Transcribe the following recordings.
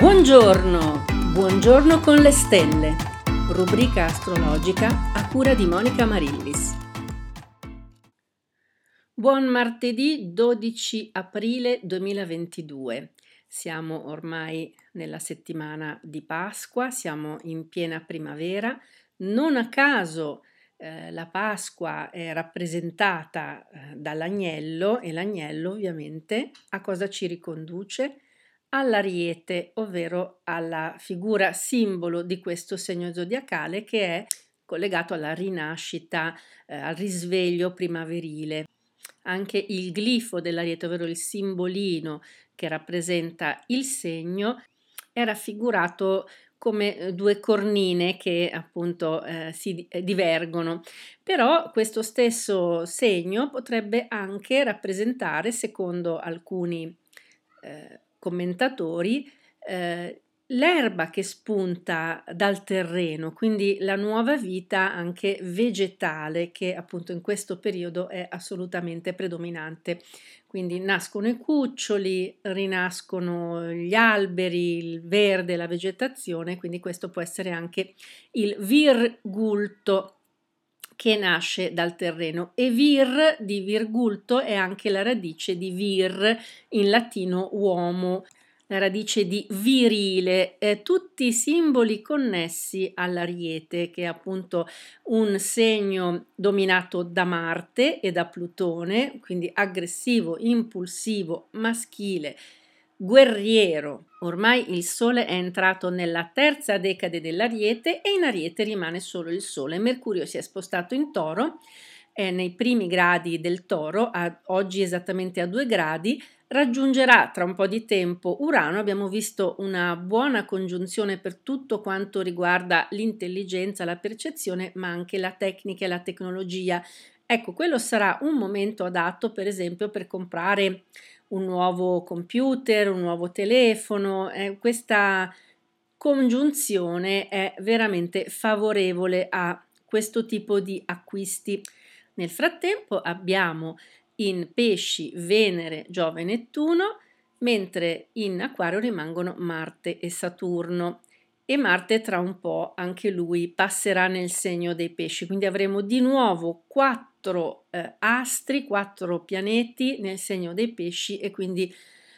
Buongiorno, buongiorno con le stelle, rubrica astrologica a cura di Monica Marillis. Buon martedì 12 aprile 2022. Siamo ormai nella settimana di Pasqua, siamo in piena primavera. Non a caso eh, la Pasqua è rappresentata eh, dall'agnello e l'agnello ovviamente a cosa ci riconduce? All'ariete, ovvero alla figura simbolo di questo segno zodiacale che è collegato alla rinascita, eh, al risveglio primaverile. Anche il glifo dell'ariete, ovvero il simbolino che rappresenta il segno, è raffigurato come eh, due cornine che appunto eh, si eh, divergono. Però questo stesso segno potrebbe anche rappresentare, secondo alcuni eh, commentatori, eh, l'erba che spunta dal terreno, quindi la nuova vita anche vegetale che appunto in questo periodo è assolutamente predominante. Quindi nascono i cuccioli, rinascono gli alberi, il verde, la vegetazione, quindi questo può essere anche il virgulto che nasce dal terreno. E vir di virgulto è anche la radice di vir in latino uomo, la radice di virile, eh, tutti simboli connessi all'ariete che è appunto un segno dominato da Marte e da Plutone, quindi aggressivo, impulsivo, maschile, guerriero. Ormai il Sole è entrato nella terza decade dell'Ariete e in Ariete rimane solo il Sole. Mercurio si è spostato in Toro, è nei primi gradi del Toro, a, oggi esattamente a due gradi, raggiungerà tra un po' di tempo Urano. Abbiamo visto una buona congiunzione per tutto quanto riguarda l'intelligenza, la percezione, ma anche la tecnica e la tecnologia. Ecco, quello sarà un momento adatto, per esempio, per comprare un nuovo computer, un nuovo telefono. Eh, questa congiunzione è veramente favorevole a questo tipo di acquisti. Nel frattempo abbiamo in pesci Venere, Giove e Nettuno, mentre in acquario rimangono Marte e Saturno e Marte tra un po' anche lui passerà nel segno dei pesci, quindi avremo di nuovo quattro eh, astri, quattro pianeti nel segno dei pesci e quindi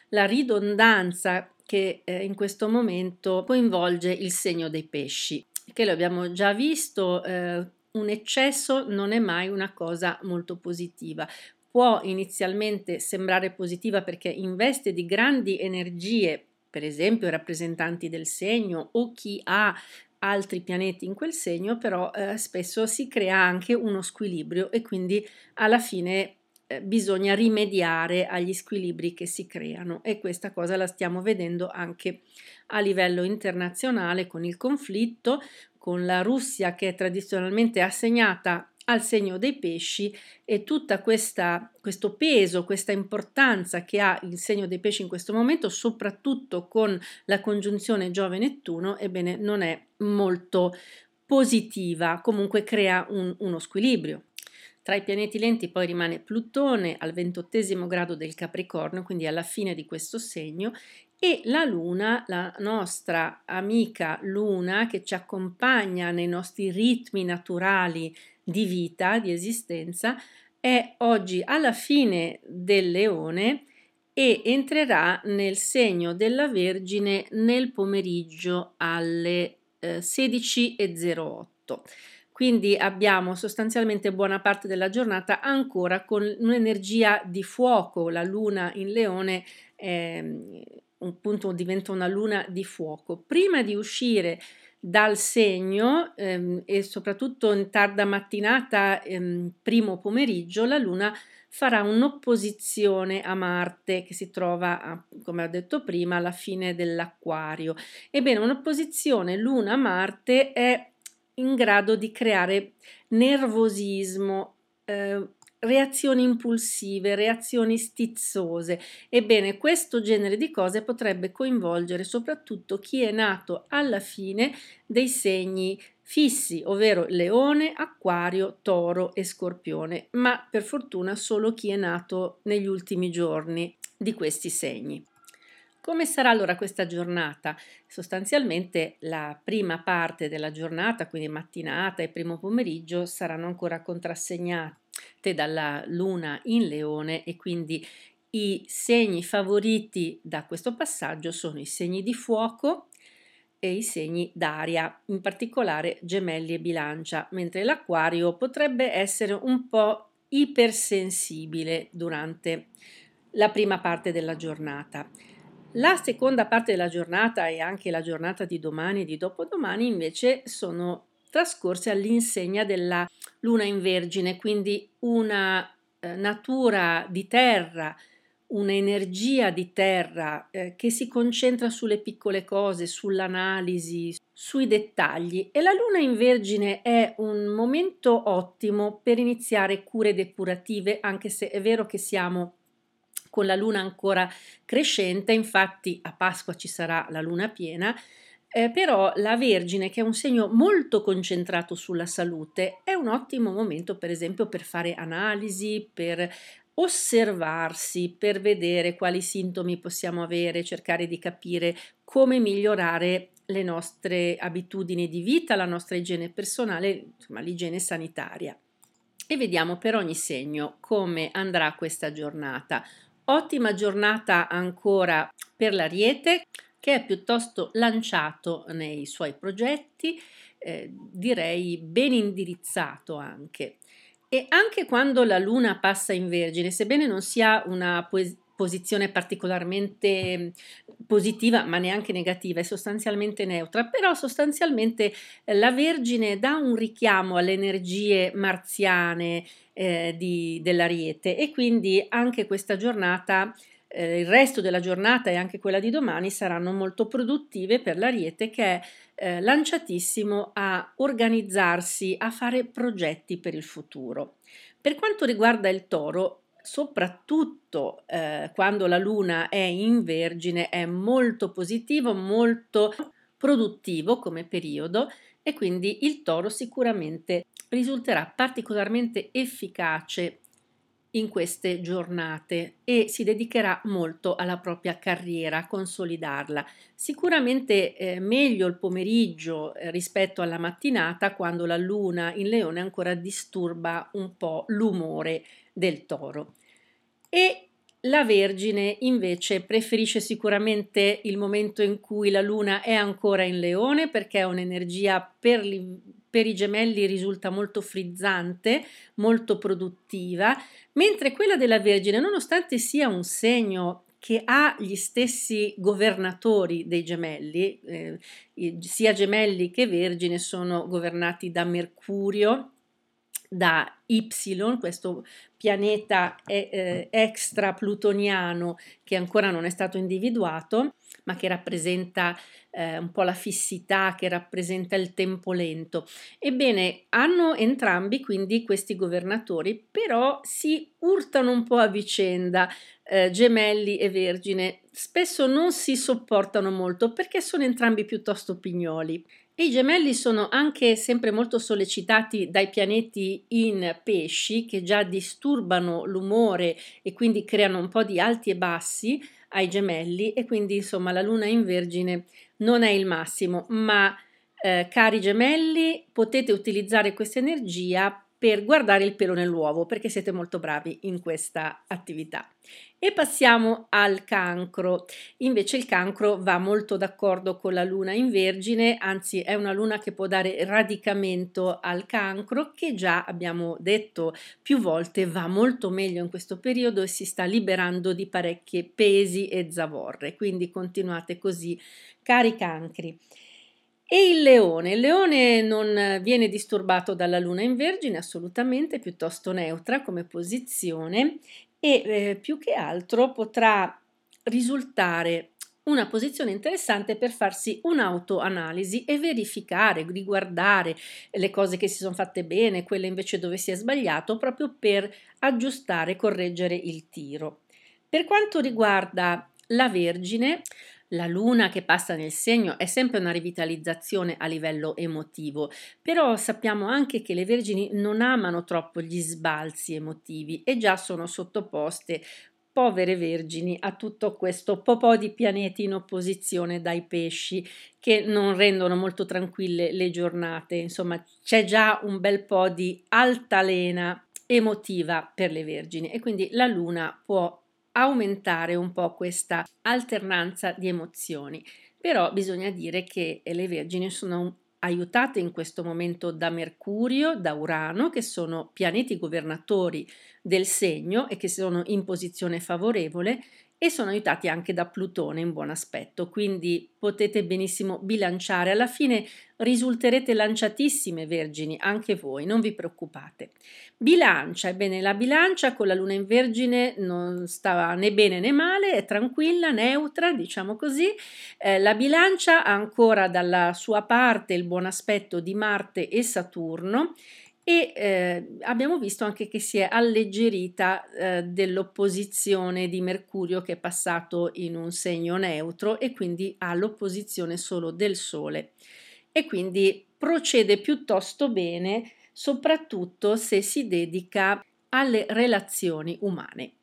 la ridondanza che eh, in questo momento coinvolge il segno dei pesci, che lo abbiamo già visto, eh, un eccesso non è mai una cosa molto positiva. Può inizialmente sembrare positiva perché investe di grandi energie per esempio rappresentanti del segno o chi ha altri pianeti in quel segno, però eh, spesso si crea anche uno squilibrio e quindi alla fine eh, bisogna rimediare agli squilibri che si creano e questa cosa la stiamo vedendo anche a livello internazionale con il conflitto, con la Russia che è tradizionalmente assegnata al segno dei pesci e questa, questo peso, questa importanza che ha il segno dei pesci in questo momento, soprattutto con la congiunzione Giove-Nettuno, ebbene non è molto positiva, comunque crea un, uno squilibrio. Tra i pianeti lenti poi rimane Plutone al ventottesimo grado del Capricorno, quindi alla fine di questo segno, e la Luna, la nostra amica Luna che ci accompagna nei nostri ritmi naturali di vita, di esistenza, è oggi alla fine del leone e entrerà nel segno della Vergine nel pomeriggio alle eh, 16.08. Quindi abbiamo sostanzialmente buona parte della giornata ancora con un'energia di fuoco. La luna in leone eh, un punto diventa una luna di fuoco. Prima di uscire dal segno ehm, e soprattutto in tarda mattinata, ehm, primo pomeriggio, la Luna farà un'opposizione a Marte che si trova, a, come ho detto prima, alla fine dell'acquario. Ebbene, un'opposizione Luna-Marte è in grado di creare nervosismo, eh, reazioni impulsive, reazioni stizzose. Ebbene, questo genere di cose potrebbe coinvolgere soprattutto chi è nato alla fine dei segni fissi, ovvero leone, acquario, toro e scorpione, ma per fortuna solo chi è nato negli ultimi giorni di questi segni. Come sarà allora questa giornata? Sostanzialmente la prima parte della giornata, quindi mattinata e primo pomeriggio, saranno ancora contrassegnate dalla luna in leone e quindi i segni favoriti da questo passaggio sono i segni di fuoco e i segni d'aria, in particolare gemelli e bilancia, mentre l'acquario potrebbe essere un po' ipersensibile durante la prima parte della giornata. La seconda parte della giornata e anche la giornata di domani e di dopodomani invece sono trascorse all'insegna della luna in vergine, quindi una eh, natura di terra, un'energia di terra eh, che si concentra sulle piccole cose, sull'analisi, sui dettagli. E la luna in vergine è un momento ottimo per iniziare cure depurative, anche se è vero che siamo con la luna ancora crescente, infatti a Pasqua ci sarà la luna piena, eh, però la Vergine, che è un segno molto concentrato sulla salute, è un ottimo momento per esempio per fare analisi, per osservarsi, per vedere quali sintomi possiamo avere, cercare di capire come migliorare le nostre abitudini di vita, la nostra igiene personale, insomma l'igiene sanitaria. E vediamo per ogni segno come andrà questa giornata. Ottima giornata ancora per l'Ariete che è piuttosto lanciato nei suoi progetti, eh, direi ben indirizzato anche. E anche quando la Luna passa in Vergine, sebbene non sia una poesia posizione particolarmente positiva, ma neanche negativa, è sostanzialmente neutra, però sostanzialmente eh, la Vergine dà un richiamo alle energie marziane eh, di, dell'Ariete e quindi anche questa giornata eh, il resto della giornata e anche quella di domani saranno molto produttive per l'Ariete che è eh, lanciatissimo a organizzarsi, a fare progetti per il futuro. Per quanto riguarda il toro, soprattutto eh, quando la luna è in vergine, è molto positivo, molto produttivo come periodo e quindi il toro sicuramente risulterà particolarmente efficace in queste giornate e si dedicherà molto alla propria carriera, a consolidarla. Sicuramente eh, meglio il pomeriggio eh, rispetto alla mattinata quando la luna in leone ancora disturba un po' l'umore del toro. E la Vergine invece preferisce sicuramente il momento in cui la luna è ancora in leone perché è un'energia per, per i gemelli risulta molto frizzante, molto produttiva, mentre quella della Vergine, nonostante sia un segno che ha gli stessi governatori dei gemelli, eh, sia gemelli che vergine sono governati da Mercurio, da Y, questo pianeta eh, extra plutoniano che ancora non è stato individuato, ma che rappresenta eh, un po' la fissità, che rappresenta il tempo lento. Ebbene, hanno entrambi quindi questi governatori, però si urtano un po' a vicenda, eh, gemelli e vergine. Spesso non si sopportano molto perché sono entrambi piuttosto pignoli. I gemelli sono anche sempre molto sollecitati dai pianeti in pesci che già disturbano l'umore e quindi creano un po' di alti e bassi ai gemelli e quindi insomma la luna in vergine non è il massimo, ma eh, cari gemelli potete utilizzare questa energia per guardare il pelo nell'uovo perché siete molto bravi in questa attività. E passiamo al cancro. Invece il cancro va molto d'accordo con la luna in vergine, anzi è una luna che può dare radicamento al cancro che già abbiamo detto più volte va molto meglio in questo periodo e si sta liberando di parecchie pesi e zavorre. Quindi continuate così, cari cancri. E il leone, il leone non viene disturbato dalla luna in vergine assolutamente, piuttosto neutra come posizione e eh, più che altro potrà risultare una posizione interessante per farsi un'autoanalisi e verificare, riguardare le cose che si sono fatte bene, quelle invece dove si è sbagliato, proprio per aggiustare correggere il tiro. Per quanto riguarda la Vergine, la luna che passa nel segno è sempre una rivitalizzazione a livello emotivo, però sappiamo anche che le vergini non amano troppo gli sbalzi emotivi e già sono sottoposte povere vergini a tutto questo po' di pianeti in opposizione dai pesci che non rendono molto tranquille le giornate. Insomma, c'è già un bel po' di altalena emotiva per le vergini e quindi la luna può aumentare un po' questa alternanza di emozioni. Però bisogna dire che le vergini sono aiutate in questo momento da Mercurio, da Urano, che sono pianeti governatori del segno e che sono in posizione favorevole, e sono aiutati anche da Plutone in buon aspetto, quindi potete benissimo bilanciare. Alla fine risulterete lanciatissime vergini, anche voi, non vi preoccupate. Bilancia, ebbene la bilancia con la luna in vergine non stava né bene né male, è tranquilla, neutra, diciamo così. Eh, la bilancia ha ancora dalla sua parte il buon aspetto di Marte e Saturno e eh, abbiamo visto anche che si è alleggerita eh, dell'opposizione di Mercurio che è passato in un segno neutro e quindi ha l'opposizione solo del Sole e quindi procede piuttosto bene soprattutto se si dedica alle relazioni umane.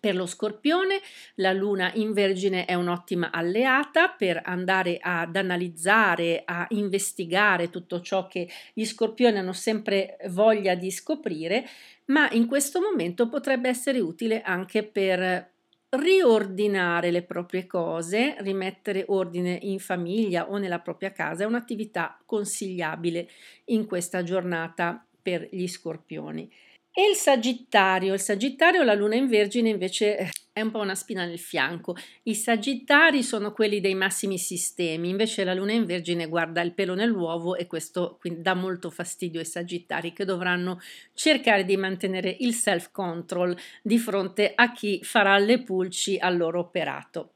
Per lo scorpione la luna in vergine è un'ottima alleata per andare ad analizzare, a investigare tutto ciò che gli scorpioni hanno sempre voglia di scoprire, ma in questo momento potrebbe essere utile anche per riordinare le proprie cose, rimettere ordine in famiglia o nella propria casa è un'attività consigliabile in questa giornata per gli scorpioni. E il Sagittario, il Sagittario, la luna in Vergine invece è un po' una spina nel fianco. I Sagittari sono quelli dei massimi sistemi, invece la luna in Vergine guarda il pelo nell'uovo e questo dà molto fastidio ai Sagittari che dovranno cercare di mantenere il self control di fronte a chi farà le pulci al loro operato.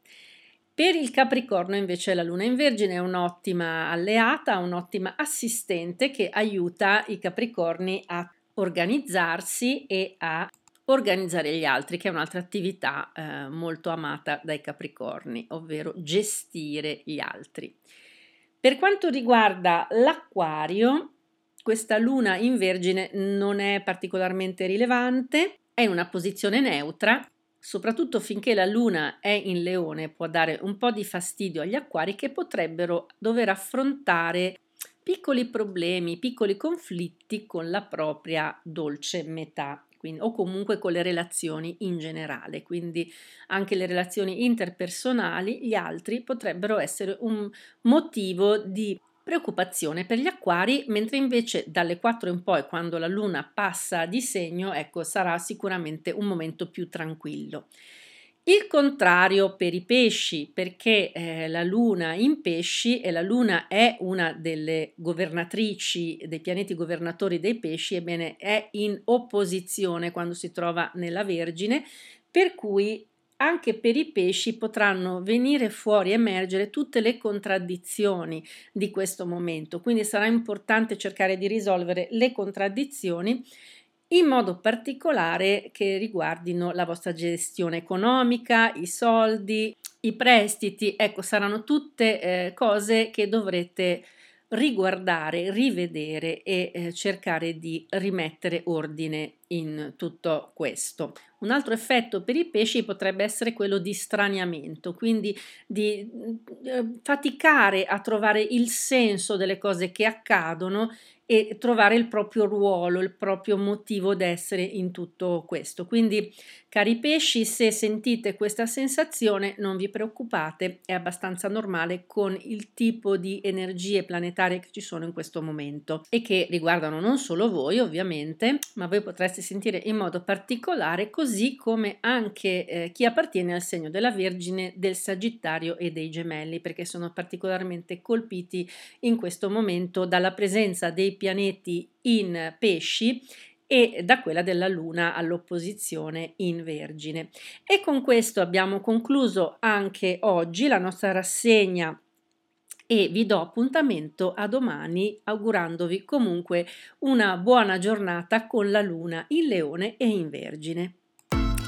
Per il Capricorno invece la Luna in Vergine è un'ottima alleata, un'ottima assistente che aiuta i Capricorni a organizzarsi e a organizzare gli altri, che è un'altra attività eh, molto amata dai Capricorni, ovvero gestire gli altri. Per quanto riguarda l'Aquario, questa luna in Vergine non è particolarmente rilevante, è una posizione neutra, soprattutto finché la luna è in Leone può dare un po' di fastidio agli acquari che potrebbero dover affrontare piccoli problemi, piccoli conflitti con la propria dolce metà. Quindi, o comunque con le relazioni in generale, quindi anche le relazioni interpersonali, gli altri potrebbero essere un motivo di preoccupazione per gli acquari, mentre invece dalle 4 in poi, quando la luna passa di segno, ecco, sarà sicuramente un momento più tranquillo. Il contrario per i pesci, perché eh, la luna in pesci e la luna è una delle governatrici dei pianeti governatori dei pesci, ebbene è in opposizione quando si trova nella Vergine, per cui anche per i pesci potranno venire fuori, emergere tutte le contraddizioni di questo momento, quindi sarà importante cercare di risolvere le contraddizioni in modo particolare che riguardino la vostra gestione economica, i soldi, i prestiti, ecco, saranno tutte eh, cose che dovrete riguardare, rivedere e eh, cercare di rimettere ordine in tutto questo. Un altro effetto per i pesci potrebbe essere quello di straniamento, quindi di eh, faticare a trovare il senso delle cose che accadono e trovare il proprio ruolo, il proprio motivo d'essere in tutto questo. Quindi, cari pesci, se sentite questa sensazione, non vi preoccupate, è abbastanza normale con il tipo di energie planetarie che ci sono in questo momento e che riguardano non solo voi, ovviamente, ma voi potreste sentire in modo particolare, così come anche eh, chi appartiene al segno della Vergine, del Sagittario e dei Gemelli, perché sono particolarmente colpiti in questo momento dalla presenza dei pianeti in pesci e da quella della Luna all'opposizione in Vergine. E con questo abbiamo concluso anche oggi la nostra rassegna e vi do appuntamento a domani augurandovi comunque una buona giornata con la Luna in Leone e in Vergine.